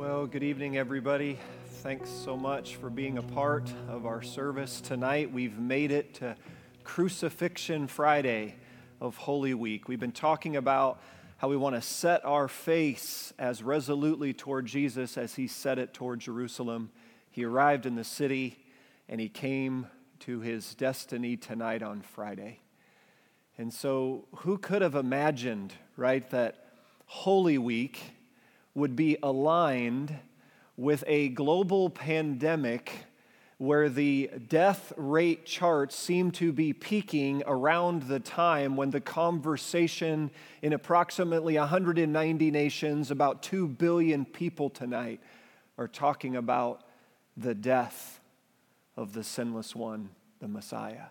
Well, good evening, everybody. Thanks so much for being a part of our service tonight. We've made it to Crucifixion Friday of Holy Week. We've been talking about how we want to set our face as resolutely toward Jesus as he set it toward Jerusalem. He arrived in the city and he came to his destiny tonight on Friday. And so, who could have imagined, right, that Holy Week would be aligned with a global pandemic where the death rate charts seem to be peaking around the time when the conversation in approximately 190 nations, about 2 billion people tonight, are talking about the death of the sinless one, the Messiah.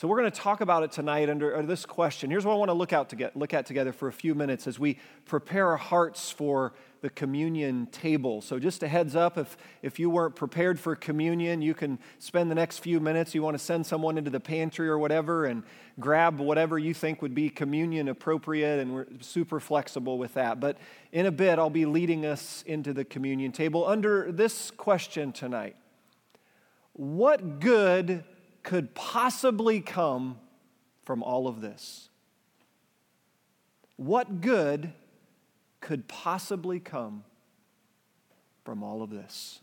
So we're going to talk about it tonight under, under this question. Here's what I want to look, out to get, look at together for a few minutes as we prepare our hearts for the communion table. So just a heads up, if, if you weren't prepared for communion, you can spend the next few minutes. You want to send someone into the pantry or whatever and grab whatever you think would be communion appropriate, and we're super flexible with that. But in a bit, I'll be leading us into the communion table under this question tonight What good could possibly come from all of this? What good could possibly come from all of this?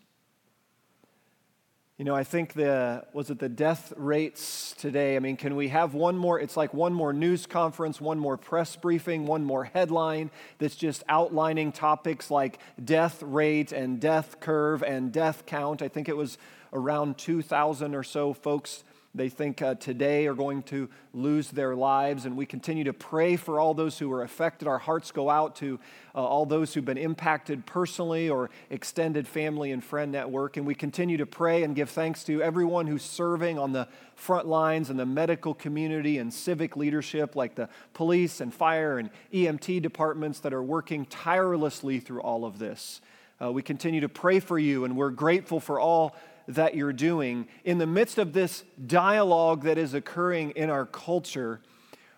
You know, I think the, was it the death rates today? I mean, can we have one more? It's like one more news conference, one more press briefing, one more headline that's just outlining topics like death rate and death curve and death count. I think it was around 2,000 or so folks they think uh, today are going to lose their lives. And we continue to pray for all those who are affected. Our hearts go out to uh, all those who've been impacted personally or extended family and friend network. And we continue to pray and give thanks to everyone who's serving on the front lines in the medical community and civic leadership, like the police and fire and EMT departments that are working tirelessly through all of this. Uh, we continue to pray for you, and we're grateful for all that you're doing in the midst of this dialogue that is occurring in our culture,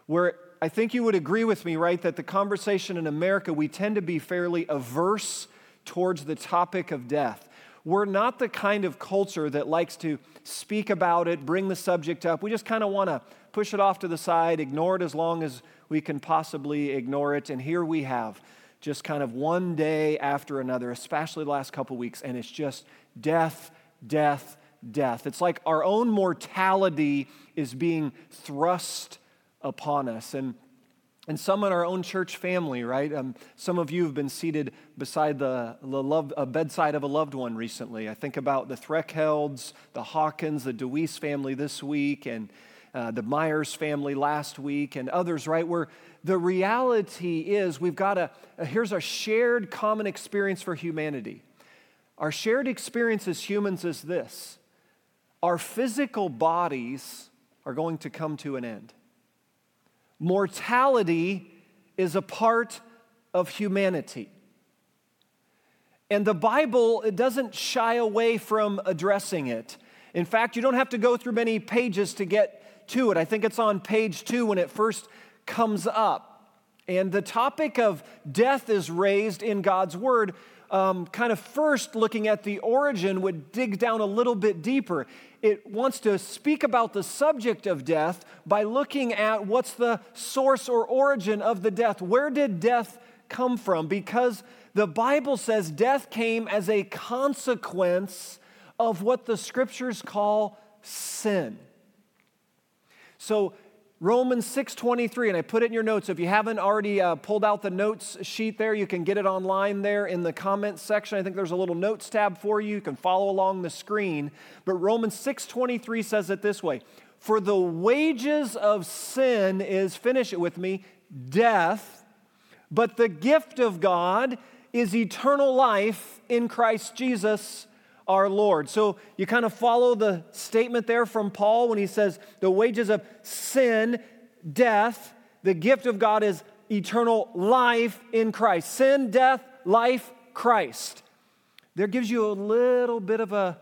where I think you would agree with me, right, that the conversation in America, we tend to be fairly averse towards the topic of death. We're not the kind of culture that likes to speak about it, bring the subject up. We just kind of want to push it off to the side, ignore it as long as we can possibly ignore it. And here we have just kind of one day after another, especially the last couple weeks, and it's just death death, death. It's like our own mortality is being thrust upon us. And, and some in our own church family, right? Um, some of you have been seated beside the, the love, uh, bedside of a loved one recently. I think about the Threckhelds, the Hawkins, the DeWeese family this week, and uh, the Myers family last week, and others, right? Where the reality is we've got a, a here's a shared common experience for humanity our shared experience as humans is this our physical bodies are going to come to an end. Mortality is a part of humanity. And the Bible it doesn't shy away from addressing it. In fact, you don't have to go through many pages to get to it. I think it's on page two when it first comes up. And the topic of death is raised in God's Word um, kind of first looking at the origin would dig down a little bit deeper. It wants to speak about the subject of death by looking at what's the source or origin of the death. Where did death come from? Because the Bible says death came as a consequence of what the scriptures call sin. So Romans 6:23 and I put it in your notes. If you haven't already uh, pulled out the notes sheet there, you can get it online there in the comments section. I think there's a little notes tab for you. You can follow along the screen. But Romans 6:23 says it this way: "For the wages of sin is finish it with me, death, but the gift of God is eternal life in Christ Jesus our Lord. So you kind of follow the statement there from Paul when he says, The wages of sin, death, the gift of God is eternal life in Christ. Sin, death, life, Christ. There gives you a little bit of a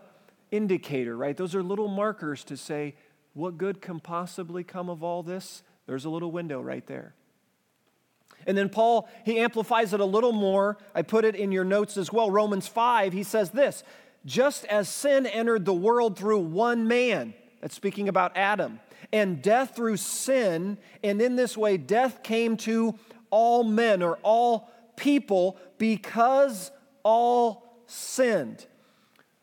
indicator, right? Those are little markers to say, what good can possibly come of all this? There's a little window right there. And then Paul, he amplifies it a little more. I put it in your notes as well. Romans 5, he says this just as sin entered the world through one man, that's speaking about Adam, and death through sin, and in this way death came to all men or all people because all sinned.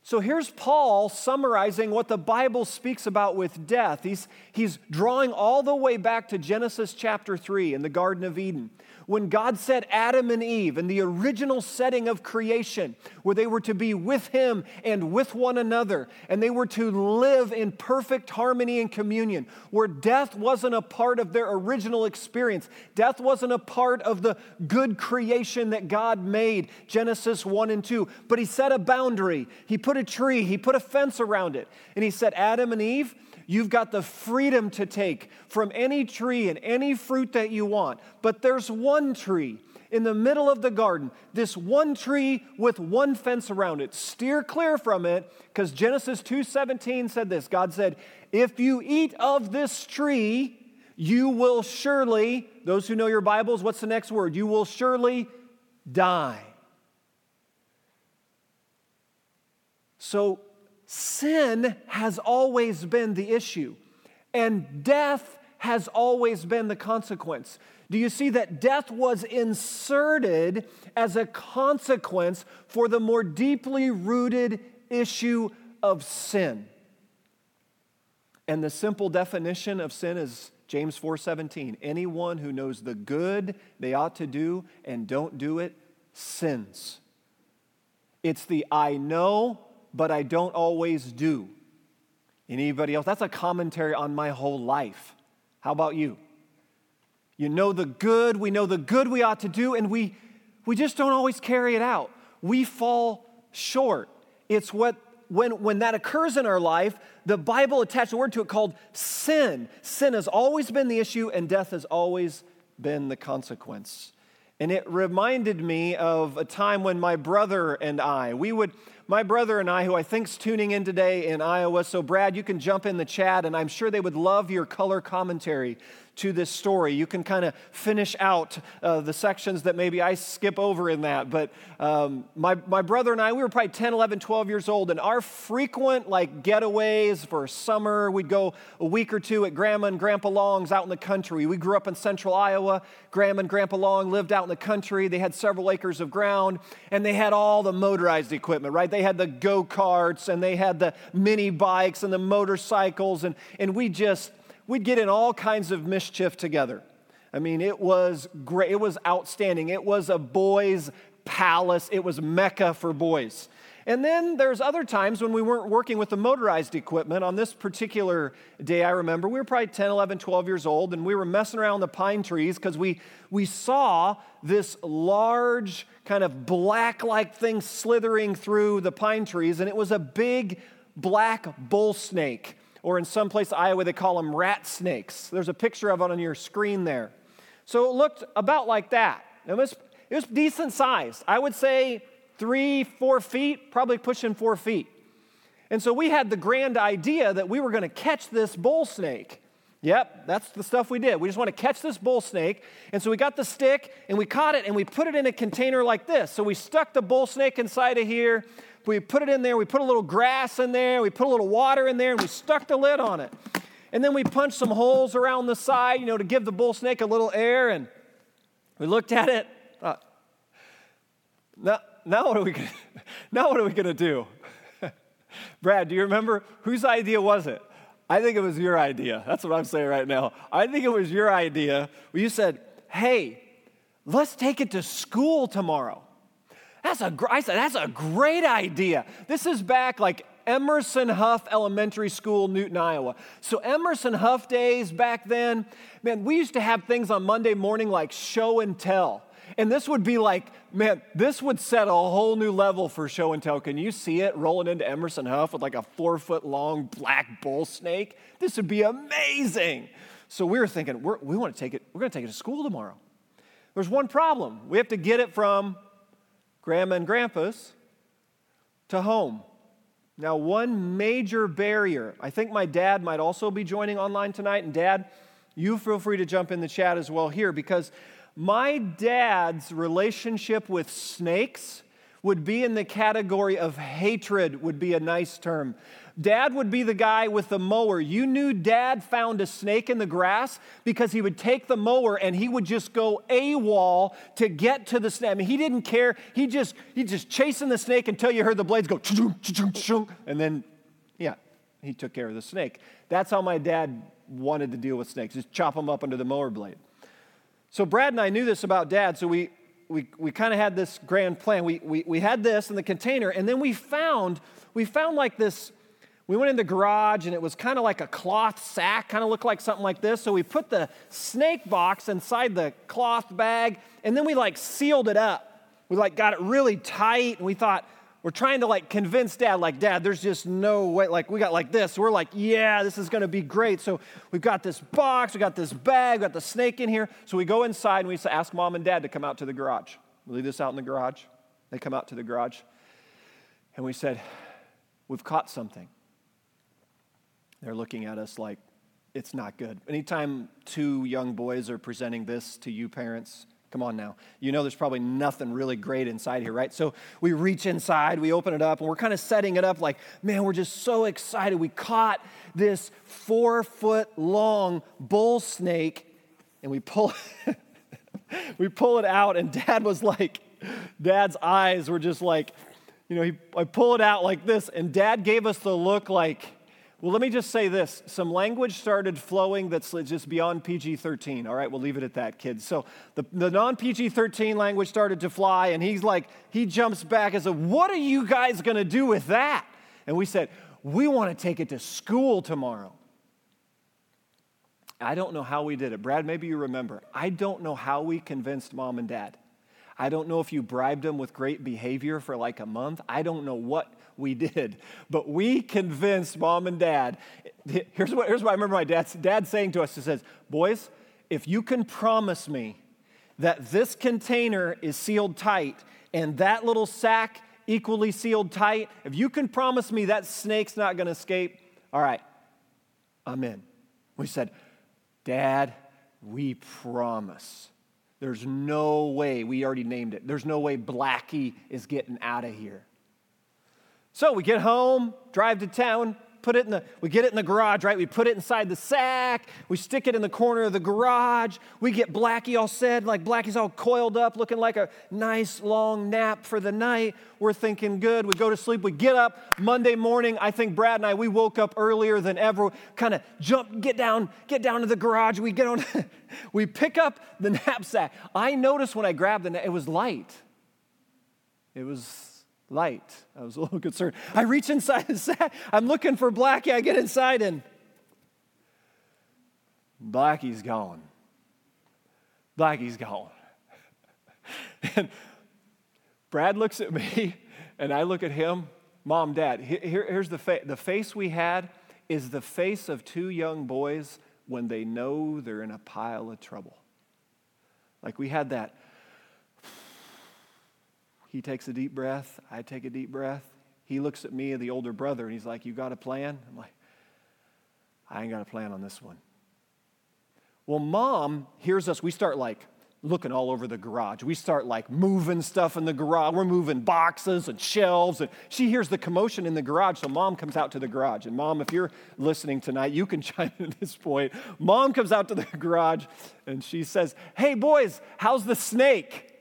So here's Paul summarizing what the Bible speaks about with death. He's, he's drawing all the way back to Genesis chapter 3 in the Garden of Eden when God set Adam and Eve in the original setting of creation, where they were to be with Him and with one another, and they were to live in perfect harmony and communion, where death wasn't a part of their original experience. Death wasn't a part of the good creation that God made, Genesis 1 and 2. But He set a boundary, He put a tree, He put a fence around it, and He said, Adam and Eve, You've got the freedom to take from any tree and any fruit that you want. But there's one tree in the middle of the garden, this one tree with one fence around it. Steer clear from it because Genesis 2:17 said this. God said, "If you eat of this tree, you will surely, those who know your Bibles, what's the next word? You will surely die." So sin has always been the issue, and death has always been the consequence. Do you see that death was inserted as a consequence for the more deeply rooted issue of sin? And the simple definition of sin is James 4:17. Anyone who knows the good they ought to do and don't do it sins. It's the I know but I don't always do. Anybody else? That's a commentary on my whole life. How about you? You know the good, we know the good we ought to do, and we, we just don't always carry it out. We fall short. It's what, when, when that occurs in our life, the Bible attached a word to it called sin. Sin has always been the issue, and death has always been the consequence. And it reminded me of a time when my brother and I, we would, my brother and I, who I think's tuning in today in Iowa. So, Brad, you can jump in the chat, and I'm sure they would love your color commentary to this story. You can kind of finish out uh, the sections that maybe I skip over in that. But um, my, my brother and I, we were probably 10, 11, 12 years old, and our frequent like getaways for summer, we'd go a week or two at Grandma and Grandpa Long's out in the country. We grew up in central Iowa. Grandma and Grandpa Long lived out in the country. They had several acres of ground, and they had all the motorized equipment, right? They had the go karts, and they had the mini bikes and the motorcycles, and, and we just, we'd get in all kinds of mischief together. I mean, it was great. It was outstanding. It was a boys' palace. It was Mecca for boys. And then there's other times when we weren't working with the motorized equipment. On this particular day, I remember we were probably 10, 11, 12 years old, and we were messing around the pine trees because we, we saw this large, kind of black like thing slithering through the pine trees, and it was a big black bull snake or in some place Iowa they call them rat snakes. There's a picture of it on your screen there. So it looked about like that. It was, it was decent size. I would say three, four feet, probably pushing four feet. And so we had the grand idea that we were going to catch this bull snake. Yep, that's the stuff we did. We just want to catch this bull snake. And so we got the stick and we caught it and we put it in a container like this. So we stuck the bull snake inside of here we put it in there, we put a little grass in there, we put a little water in there, and we stuck the lid on it. And then we punched some holes around the side, you know, to give the bull snake a little air. And we looked at it. Thought, now, now what are we gonna, now what are we gonna do? Brad, do you remember whose idea was it? I think it was your idea. That's what I'm saying right now. I think it was your idea. Where you said, "Hey, let's take it to school tomorrow." That's a, I said, that's a great idea. This is back like Emerson Hough Elementary School, Newton, Iowa. So, Emerson Hough days back then, man, we used to have things on Monday morning like show and tell. And this would be like, man, this would set a whole new level for show and tell. Can you see it rolling into Emerson Hough with like a four foot long black bull snake? This would be amazing. So we were thinking, we're, we want to take it, we're going to take it to school tomorrow. There's one problem. We have to get it from grandma and grandpa's to home. Now, one major barrier, I think my dad might also be joining online tonight. And, dad, you feel free to jump in the chat as well here because my dad's relationship with snakes would be in the category of hatred, would be a nice term. Dad would be the guy with the mower. You knew dad found a snake in the grass because he would take the mower and he would just go AWOL to get to the snake. I mean, he didn't care. He just he just chasing the snake until you heard the blades go and then yeah, he took care of the snake. That's how my dad wanted to deal with snakes. Just chop them up under the mower blade. So Brad and I knew this about dad, so we we, we kind of had this grand plan. We, we, we had this in the container, and then we found, we found like this we went in the garage and it was kind of like a cloth sack, kind of looked like something like this. So we put the snake box inside the cloth bag and then we like sealed it up. We like got it really tight and we thought, we're trying to like convince dad, like, dad, there's just no way. Like, we got like this. We're like, yeah, this is gonna be great. So we've got this box, we got this bag, we got the snake in here. So we go inside and we ask mom and dad to come out to the garage. We leave this out in the garage. They come out to the garage. And we said, we've caught something. They're looking at us like it's not good. Anytime two young boys are presenting this to you parents, come on now. You know there's probably nothing really great inside here, right? So we reach inside, we open it up, and we're kind of setting it up like, man, we're just so excited. We caught this four foot long bull snake, and we pull we pull it out, and dad was like, dad's eyes were just like, you know, he, I pull it out like this, and dad gave us the look like, well, let me just say this. Some language started flowing that's just beyond PG 13. All right, we'll leave it at that, kids. So the, the non PG 13 language started to fly, and he's like, he jumps back and said, What are you guys going to do with that? And we said, We want to take it to school tomorrow. I don't know how we did it. Brad, maybe you remember. I don't know how we convinced mom and dad. I don't know if you bribed them with great behavior for like a month. I don't know what we did. But we convinced mom and dad. Here's what, here's what I remember my dad, dad saying to us. He says, Boys, if you can promise me that this container is sealed tight and that little sack equally sealed tight, if you can promise me that snake's not going to escape, all right, I'm in. We said, Dad, we promise. There's no way, we already named it, there's no way Blackie is getting out of here. So we get home, drive to town, put it in the, we get it in the garage, right? We put it inside the sack, we stick it in the corner of the garage. We get Blackie all said, like Blackie's all coiled up, looking like a nice long nap for the night. We're thinking good. We go to sleep, we get up Monday morning. I think Brad and I, we woke up earlier than ever, kind of jump, get down, get down to the garage. We get on, we pick up the knapsack. I noticed when I grabbed the, it was light. It was light. I was a little concerned. I reach inside the sack. I'm looking for Blackie. I get inside and Blackie's gone. Blackie's gone. And Brad looks at me and I look at him. Mom, dad, here, here's the. The face we had is the face of two young boys when they know they're in a pile of trouble. Like we had that he takes a deep breath. I take a deep breath. He looks at me, the older brother, and he's like, You got a plan? I'm like, I ain't got a plan on this one. Well, mom hears us. We start like looking all over the garage. We start like moving stuff in the garage. We're moving boxes and shelves. And she hears the commotion in the garage. So mom comes out to the garage. And mom, if you're listening tonight, you can chime in at this point. Mom comes out to the garage and she says, Hey, boys, how's the snake?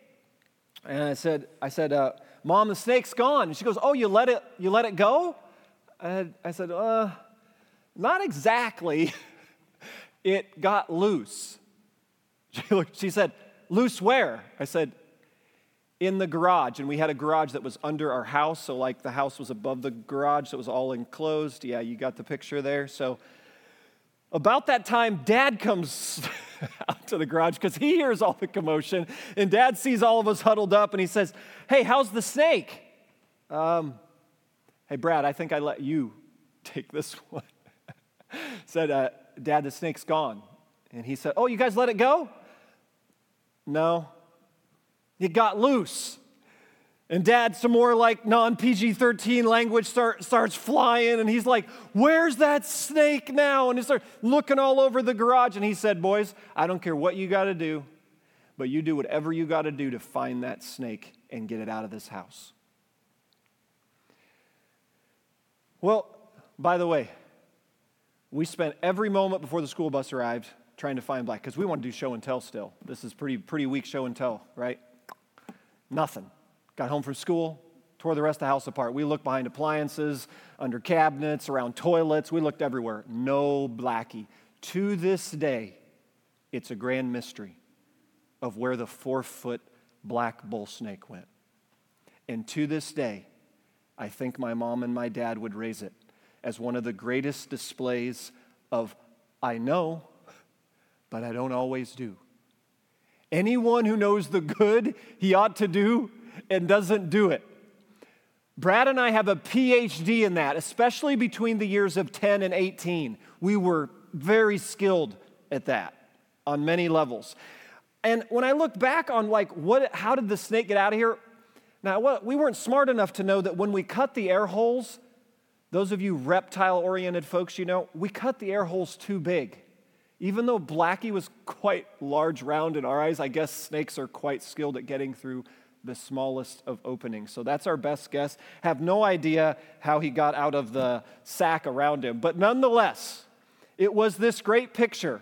And I said, I said, uh, Mom, the snake's gone. And she goes, Oh, you let it, you let it go? And I said, uh, not exactly. it got loose. She, looked, she said, Loose where? I said, in the garage. And we had a garage that was under our house. So, like, the house was above the garage, so it was all enclosed. Yeah, you got the picture there. So, about that time, dad comes out to the garage because he hears all the commotion. And dad sees all of us huddled up and he says, Hey, how's the snake? Um, hey, Brad, I think I let you take this one. said, uh, Dad, the snake's gone. And he said, Oh, you guys let it go? No. It got loose. And dad, some more like non PG 13 language start, starts flying, and he's like, Where's that snake now? And he starts looking all over the garage. And he said, Boys, I don't care what you got to do, but you do whatever you got to do to find that snake and get it out of this house. Well, by the way, we spent every moment before the school bus arrived trying to find Black because we want to do show and tell still. This is pretty pretty weak show and tell, right? Nothing. Got home from school, tore the rest of the house apart. We looked behind appliances, under cabinets, around toilets. We looked everywhere. No Blackie. To this day, it's a grand mystery of where the four foot black bull snake went. And to this day, I think my mom and my dad would raise it as one of the greatest displays of I know, but I don't always do. Anyone who knows the good he ought to do and doesn't do it. Brad and I have a PhD in that, especially between the years of 10 and 18. We were very skilled at that on many levels. And when I look back on like what how did the snake get out of here? Now, what, we weren't smart enough to know that when we cut the air holes, those of you reptile oriented folks, you know, we cut the air holes too big. Even though Blackie was quite large, round in our eyes, I guess snakes are quite skilled at getting through the smallest of openings. So that's our best guess. Have no idea how he got out of the sack around him. But nonetheless, it was this great picture.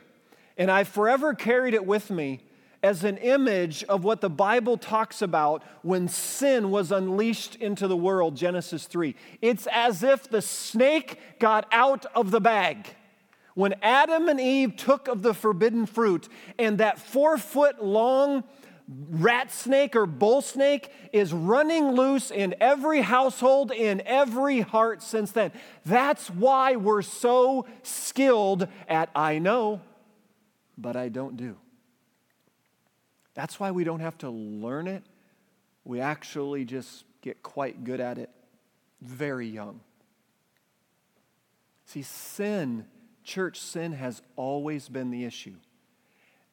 And I forever carried it with me as an image of what the Bible talks about when sin was unleashed into the world, Genesis 3. It's as if the snake got out of the bag. When Adam and Eve took of the forbidden fruit, and that four foot long rat snake or bull snake is running loose in every household, in every heart since then. That's why we're so skilled at I know, but I don't do. That's why we don't have to learn it. We actually just get quite good at it very young. See, sin, church sin, has always been the issue,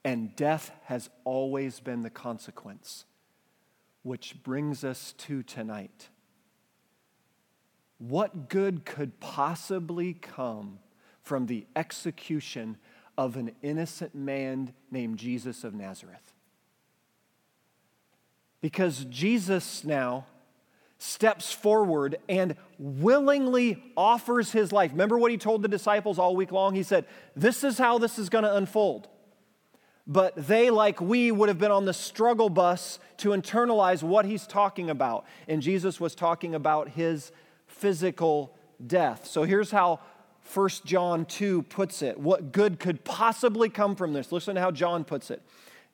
and death has always been the consequence, which brings us to tonight. What good could possibly come from the execution of an innocent man named Jesus of Nazareth? Because Jesus now steps forward and willingly offers his life. Remember what he told the disciples all week long? He said, This is how this is going to unfold. But they, like we, would have been on the struggle bus to internalize what he's talking about. And Jesus was talking about his physical death. So here's how 1 John 2 puts it what good could possibly come from this? Listen to how John puts it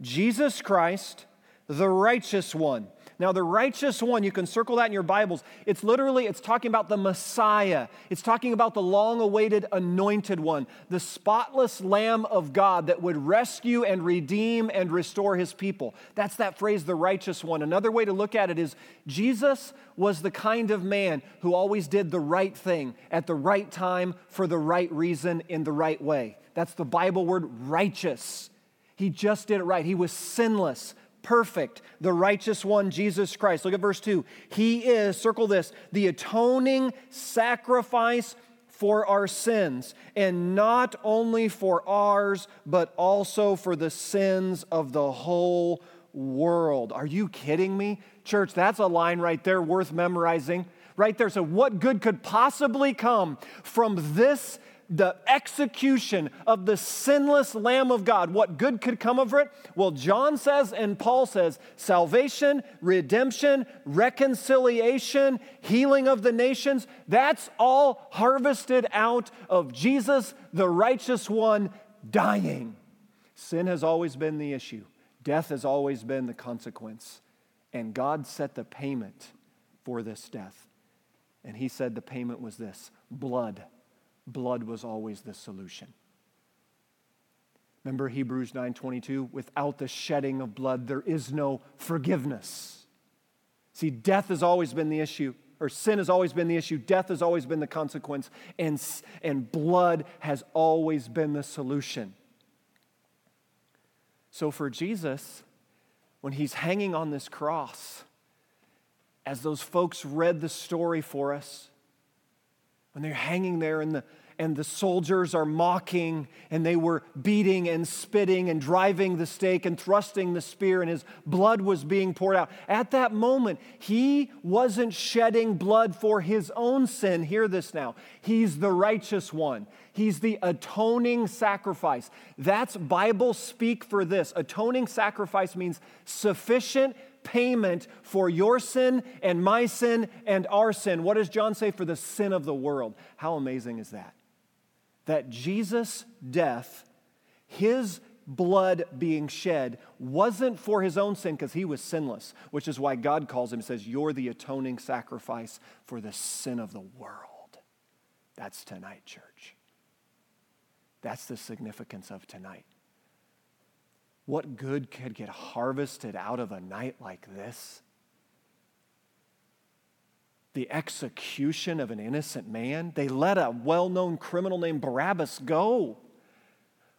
Jesus Christ the righteous one. Now, the righteous one, you can circle that in your Bibles. It's literally, it's talking about the Messiah. It's talking about the long awaited anointed one, the spotless Lamb of God that would rescue and redeem and restore his people. That's that phrase, the righteous one. Another way to look at it is Jesus was the kind of man who always did the right thing at the right time for the right reason in the right way. That's the Bible word righteous. He just did it right. He was sinless perfect, the righteous one, Jesus Christ. Look at verse 2. He is, circle this, the atoning sacrifice for our sins, and not only for ours, but also for the sins of the whole world. Are you kidding me? Church, that's a line right there worth memorizing. Right there. So, what good could possibly come from this the execution of the sinless Lamb of God, what good could come of it? Well, John says and Paul says salvation, redemption, reconciliation, healing of the nations, that's all harvested out of Jesus, the righteous one, dying. Sin has always been the issue, death has always been the consequence. And God set the payment for this death. And He said the payment was this blood blood was always the solution. Remember Hebrews 9:22, without the shedding of blood there is no forgiveness. See, death has always been the issue, or sin has always been the issue, death has always been the consequence, and, and blood has always been the solution. So for Jesus, when he's hanging on this cross, as those folks read the story for us, when they're hanging there and the, and the soldiers are mocking, and they were beating and spitting and driving the stake and thrusting the spear, and his blood was being poured out. At that moment, he wasn't shedding blood for his own sin. Hear this now. He's the righteous one, he's the atoning sacrifice. That's Bible speak for this. Atoning sacrifice means sufficient payment for your sin and my sin and our sin. What does John say? For the sin of the world. How amazing is that? That Jesus' death, his blood being shed, wasn't for his own sin because he was sinless, which is why God calls him, and says, You're the atoning sacrifice for the sin of the world. That's tonight, church. That's the significance of tonight. What good could get harvested out of a night like this? The execution of an innocent man. They let a well known criminal named Barabbas go.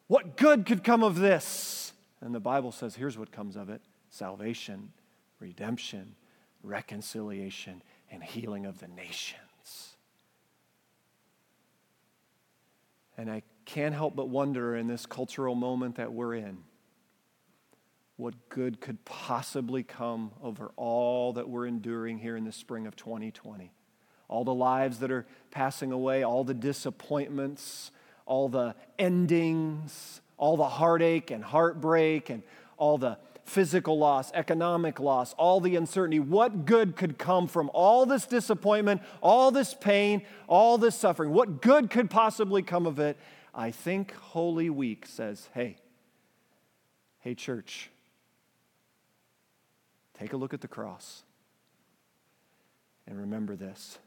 What good could come of this? And the Bible says here's what comes of it salvation, redemption, reconciliation, and healing of the nations. And I can't help but wonder in this cultural moment that we're in what good could possibly come over all that we're enduring here in the spring of 2020. All the lives that are passing away, all the disappointments, all the endings, all the heartache and heartbreak, and all the physical loss, economic loss, all the uncertainty. What good could come from all this disappointment, all this pain, all this suffering? What good could possibly come of it? I think Holy Week says, hey, hey, church, Take a look at the cross and remember this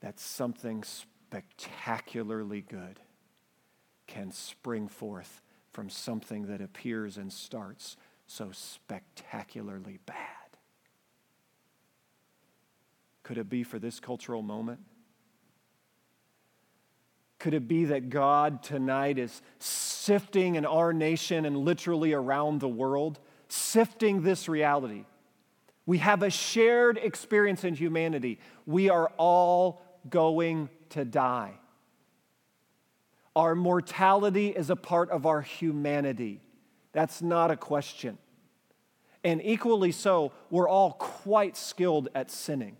that something spectacularly good can spring forth from something that appears and starts so spectacularly bad. Could it be for this cultural moment? Could it be that God tonight is sifting in our nation and literally around the world sifting this reality. We have a shared experience in humanity. We are all going to die. Our mortality is a part of our humanity. That's not a question. And equally so, we're all quite skilled at sinning.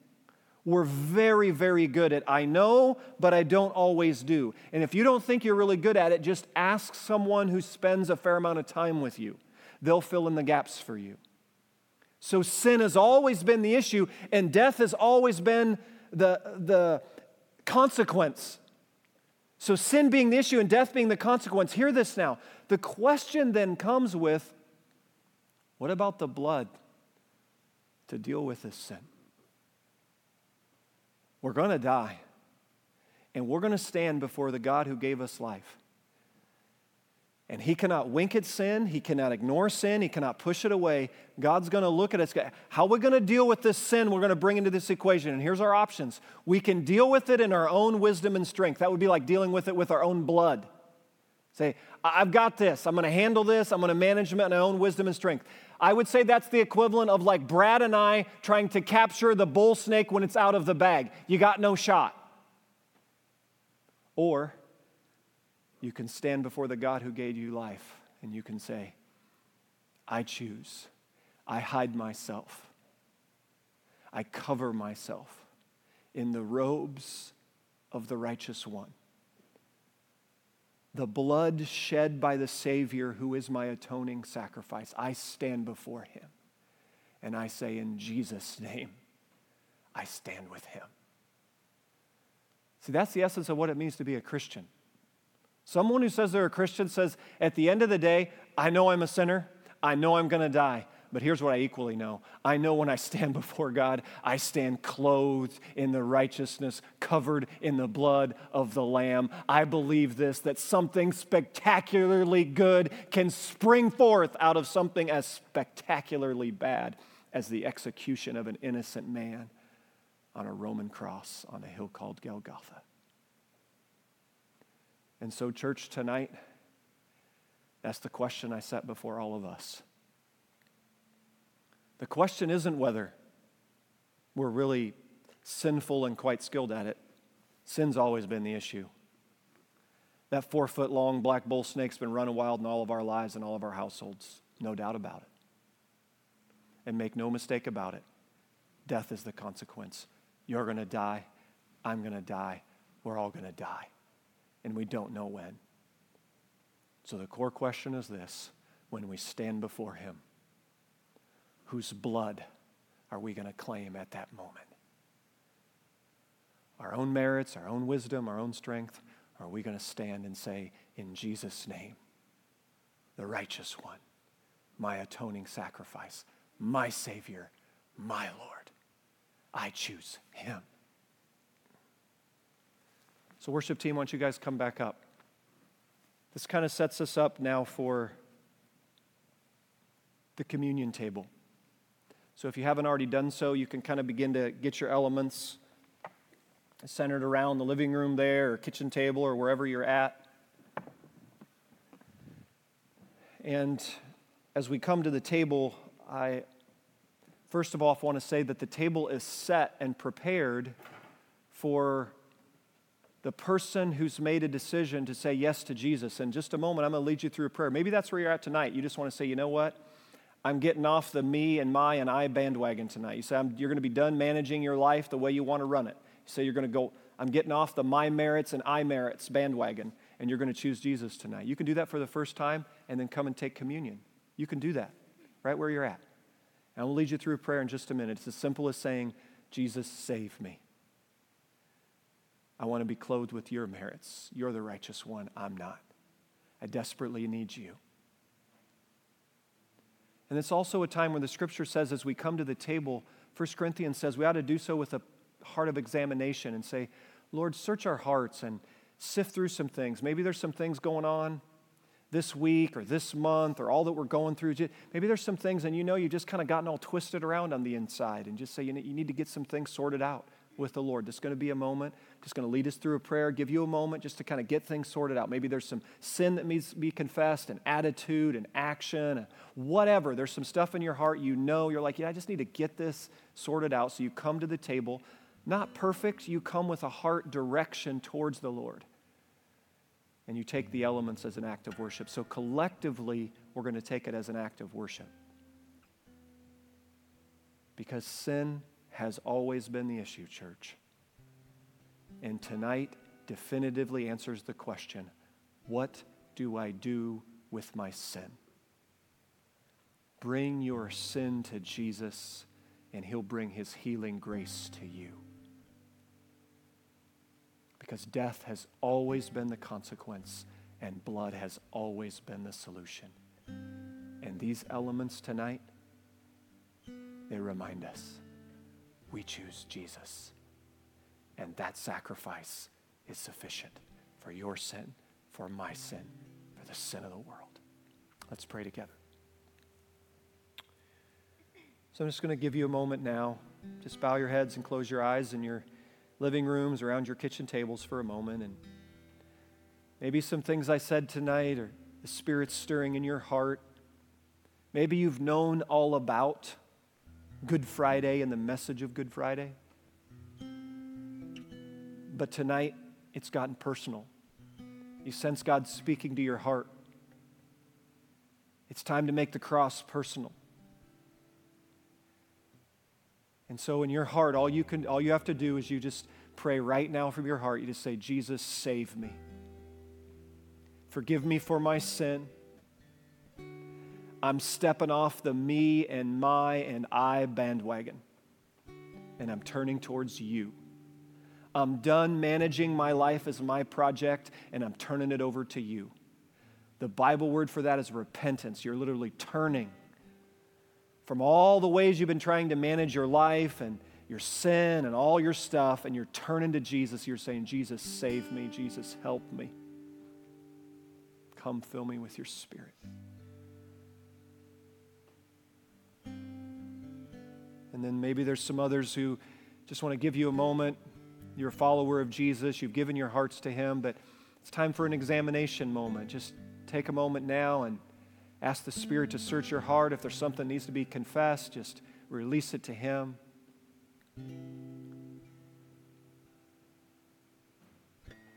We're very, very good at I know, but I don't always do. And if you don't think you're really good at it, just ask someone who spends a fair amount of time with you they'll fill in the gaps for you. So sin has always been the issue, and death has always been the, the consequence. So sin being the issue and death being the consequence. Hear this now. The question then comes with what about the blood to deal with this sin? We're going to die, and we're going to stand before the God who gave us life. And he cannot wink at sin. He cannot ignore sin. He cannot push it away. God's going to look at us. How are we going to deal with this sin we're going to bring into this equation? And here's our options. We can deal with it in our own wisdom and strength. That would be like dealing with it with our own blood. Say, I've got this. I'm going to handle this. I'm going to manage it in my own wisdom and strength. I would say that's the equivalent of like Brad and I trying to capture the bull snake when it's out of the bag. You got no shot. Or you can stand before the God who gave you life and you can say, I choose. I hide myself. I cover myself in the robes of the righteous one. The blood shed by the Savior, who is my atoning sacrifice. I stand before him and I say, In Jesus' name, I stand with him. See, that's the essence of what it means to be a Christian. Someone who says they're a Christian says, at the end of the day, I know I'm a sinner. I know I'm going to die. But here's what I equally know I know when I stand before God, I stand clothed in the righteousness, covered in the blood of the Lamb. I believe this that something spectacularly good can spring forth out of something as spectacularly bad as the execution of an innocent man on a Roman cross on a hill called Golgotha. And so, church, tonight, that's the question I set before all of us. The question isn't whether we're really sinful and quite skilled at it. Sin's always been the issue. That four foot long black bull snake's been running wild in all of our lives and all of our households, no doubt about it. And make no mistake about it, death is the consequence. You're going to die. I'm going to die. We're all going to die. And we don't know when. So the core question is this when we stand before Him, whose blood are we going to claim at that moment? Our own merits, our own wisdom, our own strength? Are we going to stand and say, in Jesus' name, the righteous one, my atoning sacrifice, my Savior, my Lord? I choose Him. So, worship team, why don't you guys come back up? This kind of sets us up now for the communion table. So, if you haven't already done so, you can kind of begin to get your elements centered around the living room there, or kitchen table, or wherever you're at. And as we come to the table, I first of all want to say that the table is set and prepared for the person who's made a decision to say yes to Jesus. In just a moment, I'm going to lead you through a prayer. Maybe that's where you're at tonight. You just want to say, you know what? I'm getting off the me and my and I bandwagon tonight. You say, you're going to be done managing your life the way you want to run it. You say, you're going to go, I'm getting off the my merits and I merits bandwagon, and you're going to choose Jesus tonight. You can do that for the first time and then come and take communion. You can do that right where you're at. And I'll lead you through a prayer in just a minute. It's as simple as saying, Jesus, save me. I want to be clothed with your merits. You're the righteous one. I'm not. I desperately need you. And it's also a time when the scripture says, as we come to the table, 1 Corinthians says we ought to do so with a heart of examination and say, Lord, search our hearts and sift through some things. Maybe there's some things going on this week or this month or all that we're going through. Maybe there's some things and you know you've just kind of gotten all twisted around on the inside and just say you need to get some things sorted out with the Lord. This is going to be a moment, just going to lead us through a prayer, give you a moment just to kind of get things sorted out. Maybe there's some sin that needs to be confessed, an attitude, an action, whatever. There's some stuff in your heart you know, you're like, yeah, I just need to get this sorted out. So you come to the table, not perfect, you come with a heart direction towards the Lord. And you take the elements as an act of worship. So collectively, we're going to take it as an act of worship. Because sin has always been the issue, church. And tonight definitively answers the question what do I do with my sin? Bring your sin to Jesus, and he'll bring his healing grace to you. Because death has always been the consequence, and blood has always been the solution. And these elements tonight, they remind us we choose Jesus. And that sacrifice is sufficient for your sin, for my sin, for the sin of the world. Let's pray together. So I'm just going to give you a moment now. Just bow your heads and close your eyes in your living rooms, around your kitchen tables for a moment. And maybe some things I said tonight or the Spirit stirring in your heart. Maybe you've known all about Good Friday and the message of Good Friday. But tonight, it's gotten personal. You sense God speaking to your heart. It's time to make the cross personal. And so in your heart, all you can all you have to do is you just pray right now from your heart. You just say, Jesus, save me. Forgive me for my sin. I'm stepping off the me and my and I bandwagon, and I'm turning towards you. I'm done managing my life as my project, and I'm turning it over to you. The Bible word for that is repentance. You're literally turning from all the ways you've been trying to manage your life and your sin and all your stuff, and you're turning to Jesus. You're saying, Jesus, save me. Jesus, help me. Come fill me with your spirit. And then maybe there's some others who just want to give you a moment. You're a follower of Jesus, you've given your hearts to Him, but it's time for an examination moment. Just take a moment now and ask the Spirit to search your heart. If there's something that needs to be confessed, just release it to Him.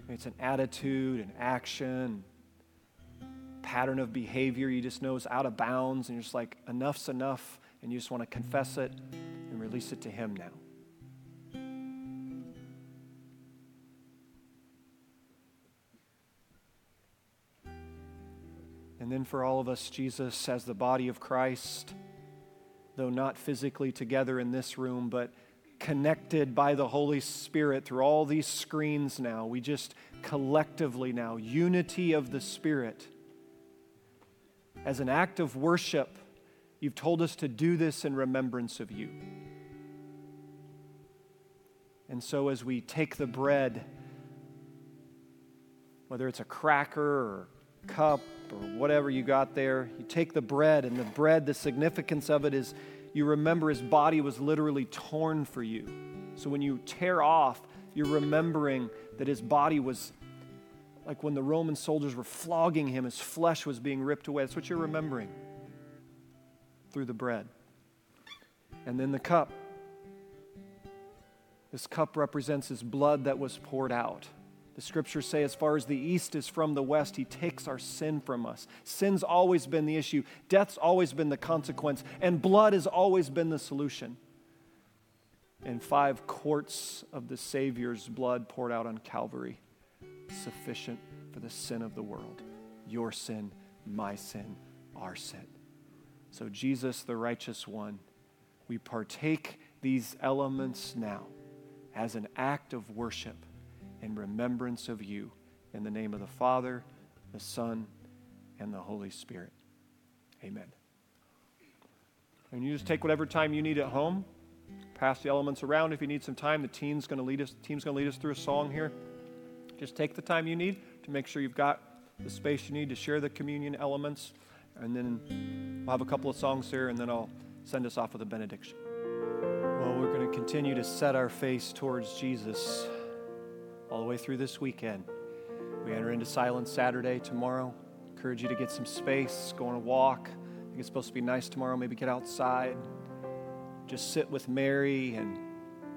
it's an attitude, an action, pattern of behavior you just know is out of bounds, and you're just like, enough's enough, and you just want to confess it and release it to Him now. And then for all of us, Jesus, as the body of Christ, though not physically together in this room, but connected by the Holy Spirit through all these screens now, we just collectively now, unity of the Spirit. As an act of worship, you've told us to do this in remembrance of you. And so, as we take the bread, whether it's a cracker or cup or whatever you got there. You take the bread, and the bread, the significance of it is you remember his body was literally torn for you. So when you tear off, you're remembering that his body was like when the Roman soldiers were flogging him, his flesh was being ripped away. That's what you're remembering through the bread. And then the cup. This cup represents his blood that was poured out. The scriptures say, as far as the east is from the west, he takes our sin from us. Sin's always been the issue, death's always been the consequence, and blood has always been the solution. And five quarts of the Savior's blood poured out on Calvary, sufficient for the sin of the world. Your sin, my sin, our sin. So, Jesus, the righteous one, we partake these elements now as an act of worship in remembrance of you. In the name of the Father, the Son, and the Holy Spirit. Amen. And you just take whatever time you need at home. Pass the elements around if you need some time. The team's going to lead us. Team's going to lead us through a song here. Just take the time you need to make sure you've got the space you need to share the communion elements, and then we'll have a couple of songs here, and then I'll send us off with a benediction. Well, we're going to continue to set our face towards Jesus all the way through this weekend. We enter into silence Saturday tomorrow. Encourage you to get some space, go on a walk. I think it's supposed to be nice tomorrow. Maybe get outside. Just sit with Mary and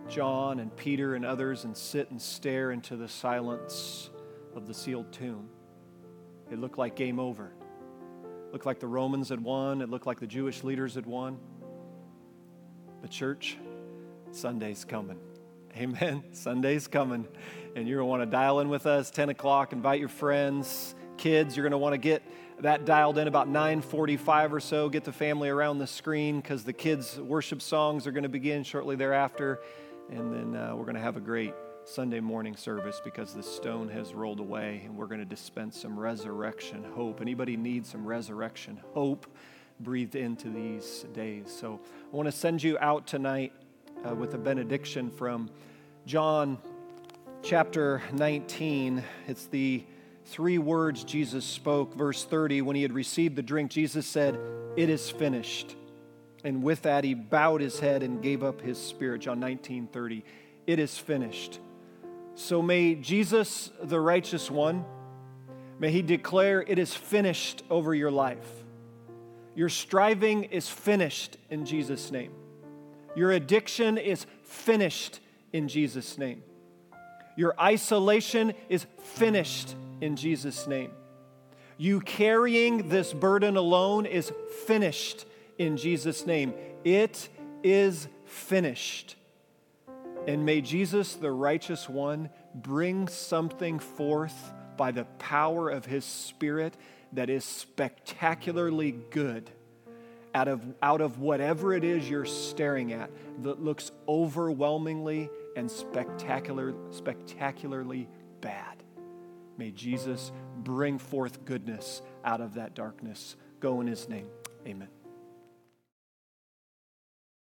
John and Peter and others and sit and stare into the silence of the sealed tomb. It looked like game over. It looked like the Romans had won. It looked like the Jewish leaders had won. The church, Sunday's coming. Amen. Sunday's coming. And you're going to want to dial in with us 10 o'clock. Invite your friends, kids. You're going to want to get that dialed in about 9:45 or so. Get the family around the screen because the kids' worship songs are going to begin shortly thereafter. And then uh, we're going to have a great Sunday morning service because the stone has rolled away and we're going to dispense some resurrection hope. Anybody need some resurrection hope breathed into these days? So I want to send you out tonight uh, with a benediction from John chapter 19. It's the three words Jesus spoke. Verse 30, when he had received the drink, Jesus said, It is finished. And with that, he bowed his head and gave up his spirit. John 19, 30. It is finished. So may Jesus, the righteous one, may he declare, It is finished over your life. Your striving is finished in Jesus' name. Your addiction is finished in Jesus' name. Your isolation is finished in Jesus' name. You carrying this burden alone is finished in Jesus' name. It is finished. And may Jesus, the righteous one, bring something forth by the power of his Spirit that is spectacularly good out of, out of whatever it is you're staring at that looks overwhelmingly and spectacular, spectacularly bad. May Jesus bring forth goodness out of that darkness. Go in his name. Amen.